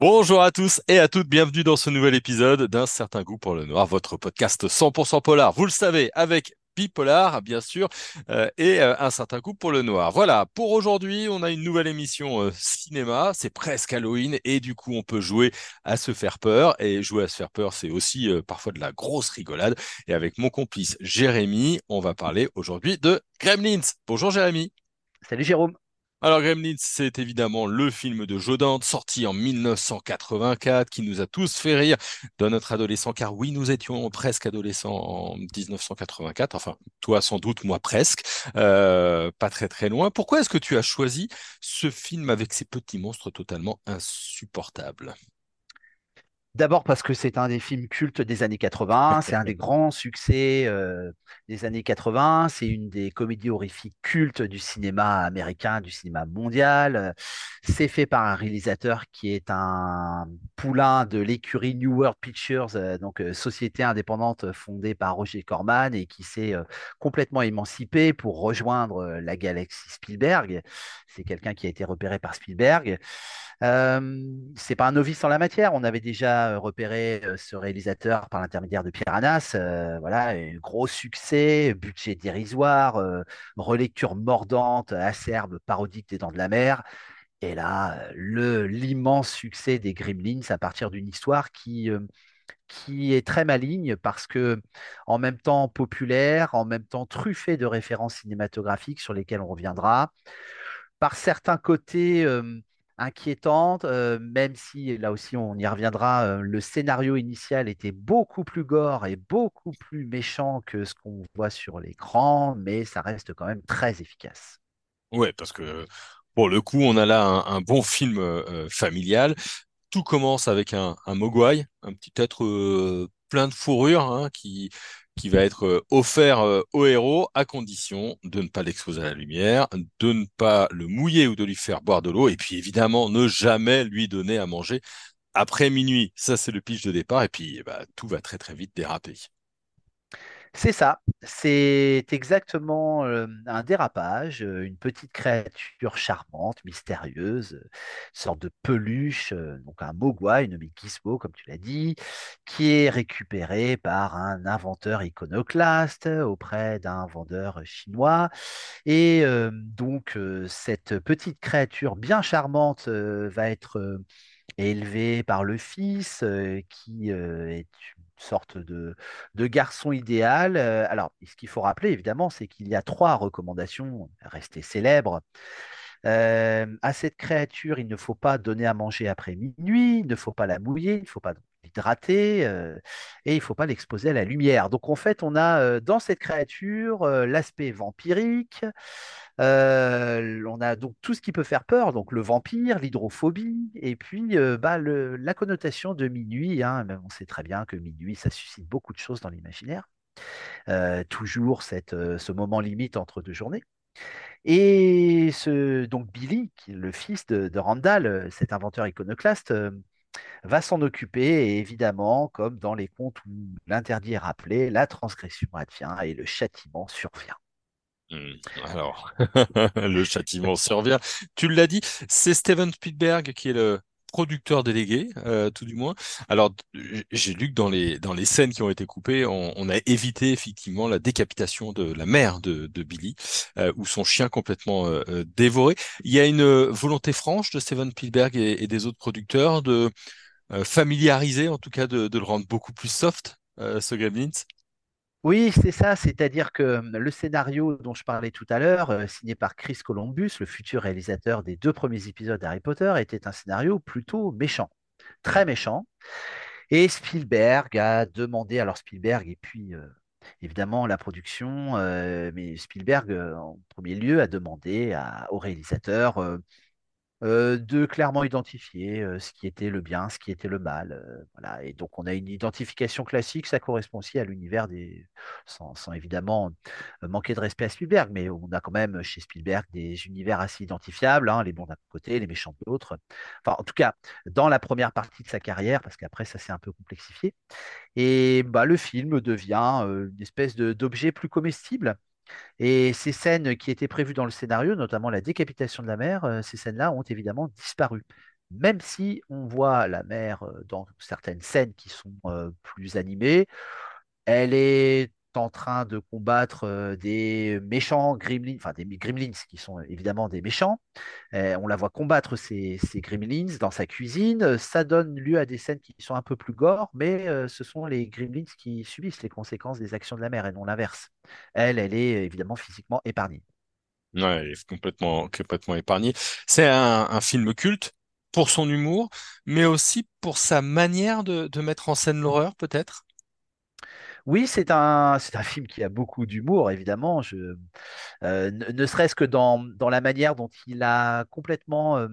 Bonjour à tous et à toutes, bienvenue dans ce nouvel épisode d'un certain goût pour le noir, votre podcast 100% polar, vous le savez, avec bipolar bien sûr, euh, et euh, un certain goût pour le noir. Voilà, pour aujourd'hui, on a une nouvelle émission euh, cinéma, c'est presque Halloween, et du coup, on peut jouer à se faire peur, et jouer à se faire peur, c'est aussi parfois de la grosse rigolade, et avec mon complice Jérémy, on va parler aujourd'hui de Gremlins. Bonjour Jérémy. Salut Jérôme. Alors Gremlins, c'est évidemment le film de Joe Dante sorti en 1984 qui nous a tous fait rire dans notre adolescent, car oui, nous étions presque adolescents en 1984, enfin toi sans doute, moi presque, euh, pas très très loin. Pourquoi est-ce que tu as choisi ce film avec ces petits monstres totalement insupportables? D'abord parce que c'est un des films cultes des années 80, c'est un des grands succès euh, des années 80, c'est une des comédies horrifiques cultes du cinéma américain, du cinéma mondial. C'est fait par un réalisateur qui est un poulain de l'écurie New World Pictures, euh, donc euh, société indépendante fondée par Roger Corman et qui s'est complètement émancipé pour rejoindre la galaxie Spielberg. C'est quelqu'un qui a été repéré par Spielberg. Euh, c'est pas un novice en la matière. On avait déjà euh, repéré euh, ce réalisateur par l'intermédiaire de Piranhas. voilà, gros succès, budget dérisoire, relecture mordante, acerbe, parodique des Dents de la Mer. Et là, l'immense succès des Gremlins à partir d'une histoire qui qui est très maligne parce que en même temps populaire, en même temps truffée de références cinématographiques sur lesquelles on reviendra, par certains côtés inquiétante, euh, même si là aussi on y reviendra, euh, le scénario initial était beaucoup plus gore et beaucoup plus méchant que ce qu'on voit sur l'écran, mais ça reste quand même très efficace. Ouais, parce que pour le coup, on a là un, bon film euh, familial. Tout commence avec un, mogwai, un petit être plein de fourrure hein, qui qui va être euh, offert euh, au héros à condition de ne pas l'exposer à la lumière, de ne pas le mouiller ou de lui faire boire de l'eau, et puis évidemment ne jamais lui donner à manger après minuit. Ça, c'est le pitch de départ, et puis bah, tout va très très vite déraper. C'est ça, c'est exactement euh, un dérapage, euh, une petite créature charmante, mystérieuse, sorte de peluche, euh, donc un mogwai nommé Gizmo, comme tu l'as dit, qui est récupéré par un inventeur iconoclaste auprès d'un vendeur chinois. Et donc, cette petite créature bien charmante va être élevée par le fils, qui est sorte de, garçon idéal. Alors, ce qu'il faut rappeler, évidemment, c'est qu'il y a trois recommandations restées célèbres. À cette créature, il ne faut pas donner à manger après minuit, il ne faut pas la mouiller, il ne faut pas l'hydrater euh, et il ne faut pas l'exposer à la lumière. Donc en fait, on a dans cette créature l'aspect vampirique, euh, on a donc tout ce qui peut faire peur, donc le vampire, l'hydrophobie, et puis euh, bah, la connotation de minuit. Hein, on sait très bien que minuit, ça suscite beaucoup de choses dans l'imaginaire. Euh, toujours ce moment limite entre deux journées. Et donc Billy, le fils de Randall, cet inventeur iconoclaste, va s'en occuper. Et évidemment, comme dans les contes où l'interdit est rappelé, la transgression advient et le châtiment survient. Hmm. Alors, le châtiment survient. Tu l'as dit, c'est Steven Spielberg qui est le producteur délégué, euh, tout du moins. Alors, j'ai lu que dans les, dans les scènes qui ont été coupées, on, a évité effectivement la décapitation de la mère de, Billy, euh, ou son chien complètement euh, dévoré. Il y a une volonté franche de Steven Spielberg et, des autres producteurs de familiariser, en tout cas de, de, le rendre beaucoup plus soft, ce Gremlins? Oui, c'est ça, c'est-à-dire que le scénario dont je parlais tout à l'heure, signé par Chris Columbus, le futur réalisateur des deux premiers épisodes d'Harry Potter, était un scénario plutôt méchant, très méchant. Et Spielberg a demandé, alors Spielberg et puis évidemment la production, mais Spielberg en premier lieu a demandé au réalisateur de clairement identifier ce qui était le bien, ce qui était le mal. Voilà. Et donc, on a une identification classique, ça correspond aussi à l'univers des. Sans, évidemment manquer de respect à Spielberg, mais on a quand même chez Spielberg des univers assez identifiables, hein, les bons d'un côté, les méchants de l'autre. Enfin, en tout cas, dans la première partie de sa carrière, parce qu'après, ça s'est un peu complexifié. Et bah, le film devient une espèce d'objet plus comestible et ces scènes qui étaient prévues dans le scénario, notamment la décapitation de la mère, euh, ces scènes-là ont évidemment disparu. même si on voit la mère euh, dans certaines scènes qui sont euh, plus animées, elle est en train de combattre des méchants gremlins, enfin des gremlins qui sont évidemment des méchants. On la voit combattre ces, gremlins dans sa cuisine. Ça donne lieu à des scènes qui sont un peu plus gore, mais ce sont les gremlins qui subissent les conséquences des actions de la mère et non l'inverse. Elle, elle est évidemment physiquement épargnée. Ouais, elle est complètement, complètement épargnée. C'est un, film culte pour son humour, mais aussi pour sa manière de mettre en scène l'horreur, peut-être? Oui, c'est un, film qui a beaucoup d'humour, évidemment. Euh, ne, serait-ce que dans, dans la manière dont il a complètement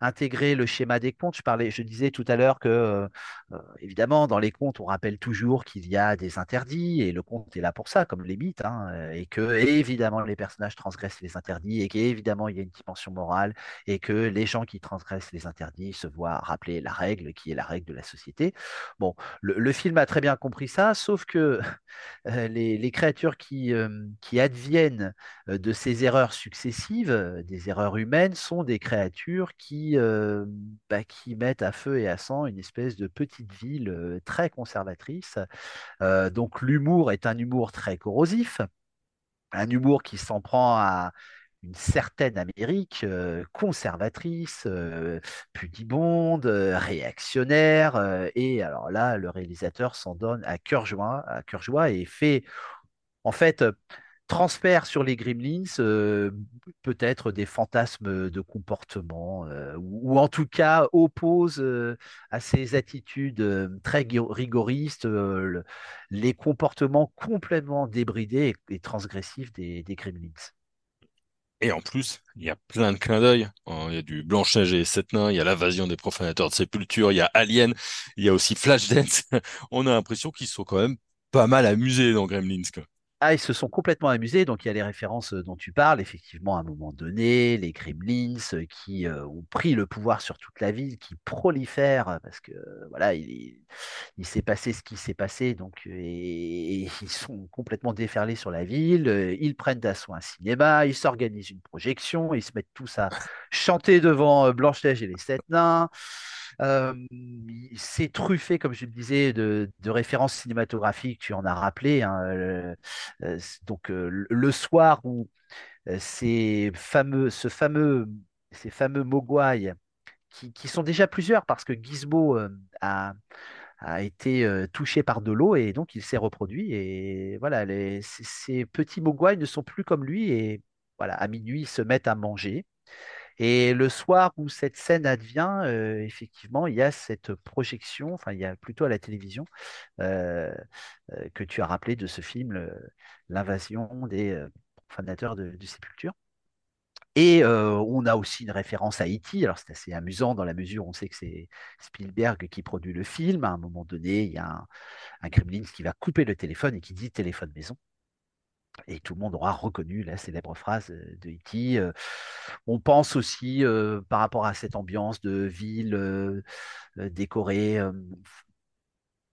intégré le schéma des contes. Je parlais, je disais tout à l'heure que, euh, euh, évidemment, dans les contes, on rappelle toujours qu'il y a des interdits, et le conte est là pour ça, comme les mythes, hein, euh, et que, évidemment, les personnages transgressent les interdits, et qu'évidemment, il y a une dimension morale, et que les gens qui transgressent les interdits se voient rappeler la règle, qui est la règle de la société. Bon, le, film a très bien compris ça, sauf que les, créatures qui, qui adviennent de ces erreurs successives, des erreurs humaines, sont des créatures qui, bah, qui mettent à feu et à sang une espèce de petite ville très conservatrice. donc l'humour est un humour très corrosif, un humour qui s'en prend à une certaine Amérique euh, conservatrice, euh, pudibonde, euh, réactionnaire. euh, et alors là, le réalisateur s'en donne à cœur joie, à cœur joie et fait, en fait, euh, transfère sur les Gremlins euh, peut-être des fantasmes de comportement, euh, ou, en tout cas oppose euh, à ces attitudes très rigoristes le- les comportements complètement débridés et, transgressifs des, des Gremlins. Et en plus, il y a plein de clins d'œil. Euh, Il y a du Blanche-Neige et Sept Nains, il y a l'invasion des profanateurs de sépulture, il y a Alien, il y a aussi Flashdance. On a l'impression qu'ils sont quand même pas mal amusés dans Gremlins, quoi. Ah, ils se sont complètement amusés. Donc, il y a les références euh, dont tu parles. Effectivement, à un moment donné, les Gremlins euh, qui euh, ont pris le pouvoir sur toute la ville, qui prolifèrent parce que voilà, il, s'est passé ce qui s'est passé. Donc, et, ils sont complètement déferlés sur la ville. Ils prennent d'assaut un cinéma. Ils s'organisent une projection. Ils se mettent tous à chanter devant Blanche-Neige et les Sept Nains. C'est truffé, comme je le disais, de, références cinématographiques, tu en as rappelé. hein, euh, euh, donc le soir où ces fameux, ce fameux, ces fameux Mogwai, qui, sont déjà plusieurs parce que Gizmo a, été touché par de l'eau et donc il s'est reproduit. Et voilà, les, ces, petits Mogwai ne sont plus comme lui et voilà, à minuit, ils se mettent à manger. Et le soir où cette scène advient, euh, effectivement, il y a cette projection, enfin, il y a plutôt à la télévision, euh, euh, que tu as rappelé de ce film, L'invasion des profanateurs de, sépulture. Et on a aussi une référence à E.T. Alors c'est assez amusant dans la mesure où on sait que c'est Spielberg qui produit le film. À un moment donné, il y a un, un qui va couper le téléphone et qui dit téléphone maison. Et tout le monde aura reconnu la célèbre phrase euh, de. Euh, On pense aussi, par rapport à cette ambiance de ville décorée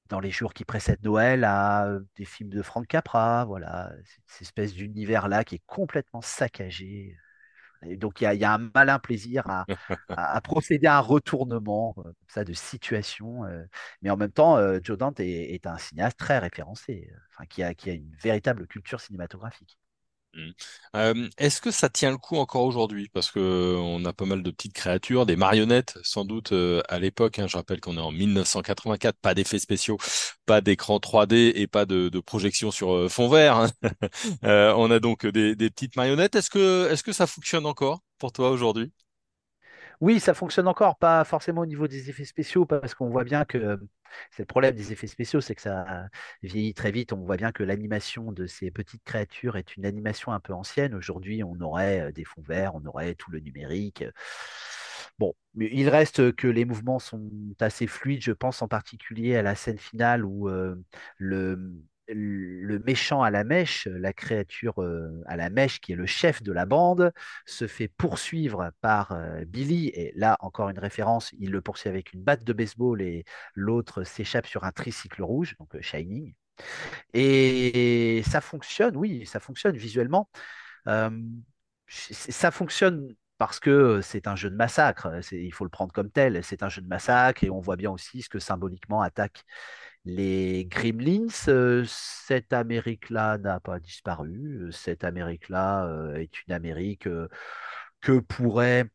dans les jours qui précèdent Noël, à des films de Frank Capra, voilà, cette espèce d'univers-là qui est complètement saccagé. Et donc il y a, il y a un malin plaisir à, à- à procéder à un retournement euh, comme ça, de situation. euh, mais en même temps, euh, Joe Dante est, est un cinéaste très référencé, enfin, qui a, qui a une véritable culture cinématographique. Mm. Euh, est-ce que ça tient le coup encore aujourd'hui? Parce que on a pas mal de petites créatures, des marionnettes, sans doute euh, à l'époque. hein. je rappelle qu'on est en 1984, pas d'effets spéciaux, pas d'écran 3D et pas de, projection sur euh, fond vert. hein. Euh, on a donc des, petites marionnettes. Que, est-ce que ça fonctionne encore pour toi aujourd'hui? Oui, ça fonctionne encore, pas forcément au niveau des effets spéciaux, parce qu'on voit bien que euh, c'est le problème des effets spéciaux, c'est que ça vieillit très vite. On voit bien que l'animation de ces petites créatures est une animation un peu ancienne. Aujourd'hui, on aurait euh, des fonds verts, on aurait tout le numérique. Bon, il reste que les mouvements sont assez fluides. Je pense en particulier à la scène finale où euh, le, le méchant à la mèche, la créature euh, à la mèche qui est le chef de la bande, se fait poursuivre par euh, Billy. Et là, encore une référence, il le poursuit avec une batte de baseball et l'autre s'échappe sur un tricycle rouge, donc euh, Shining. Et ça fonctionne, oui, ça fonctionne visuellement. Ça fonctionne parce que c'est un jeu de massacre. Il faut le prendre comme tel. C'est un jeu de massacre et on voit bien aussi ce que symboliquement attaque les Gremlins. cette Amérique-là n'a pas disparu. Cette Amérique-là est une Amérique que pourrait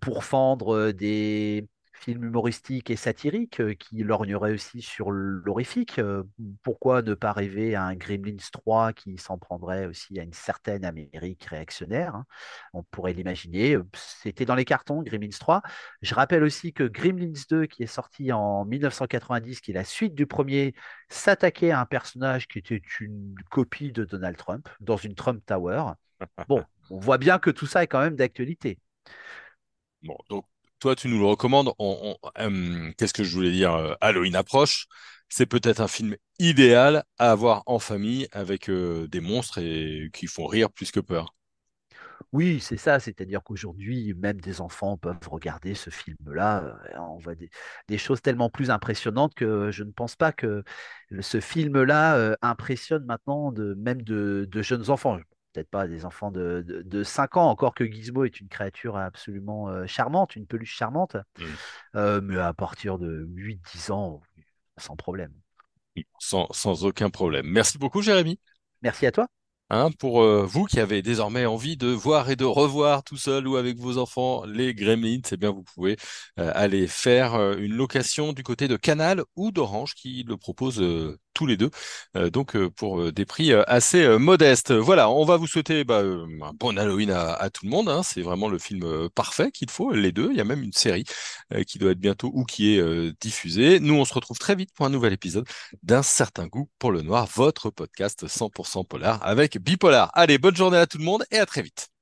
pourfendre des film humoristique et satirique euh, qui lorgnerait aussi sur l'horrifique. Euh, pourquoi ne pas rêver à un Gremlins 3 qui s'en prendrait aussi à une certaine Amérique réactionnaire hein? On pourrait l'imaginer. C'était dans les cartons, Gremlins 3. Je rappelle aussi que Gremlins 2, qui est sorti en 1990, qui est la suite du premier, s'attaquait à un personnage qui était une copie de Donald Trump dans une Trump Tower. Bon, on voit bien que tout ça est quand même d'actualité. Bon, donc toi, tu nous le recommandes. Euh, qu'est-ce que je voulais dire euh, Halloween approche. C'est peut-être un film idéal à avoir en famille avec euh, des monstres et qui font rire plus que peur. Oui, c'est ça. C'est-à-dire qu'aujourd'hui, même des enfants peuvent regarder ce film-là. On voit des, choses tellement plus impressionnantes que je ne pense pas que ce film-là impressionne maintenant même de jeunes enfants peut-être pas des enfants de, de, 5 ans, encore que Gizmo est une créature absolument euh, charmante, une peluche charmante, mmh. euh, mais à partir de 8-10 ans, sans problème. Sans, sans aucun problème. Merci beaucoup, Jérémy. Merci à toi. Hein, pour euh, vous qui avez désormais envie de voir et de revoir tout seul ou avec vos enfants les Gremlins, c'est eh bien vous pouvez aller faire une location du côté de Canal ou d'Orange qui le propose tous les deux, donc pour des prix assez modestes. Voilà, on va vous souhaiter bah, un bon Halloween à, tout le monde. Hein. c'est vraiment le film parfait qu'il faut, les deux. Il y a même une série qui doit être bientôt ou qui est diffusée. Nous, on se retrouve très vite pour un nouvel épisode d'un certain goût pour le noir, votre podcast 100% polar avec Bipolar. Allez, bonne journée à tout le monde et à très vite.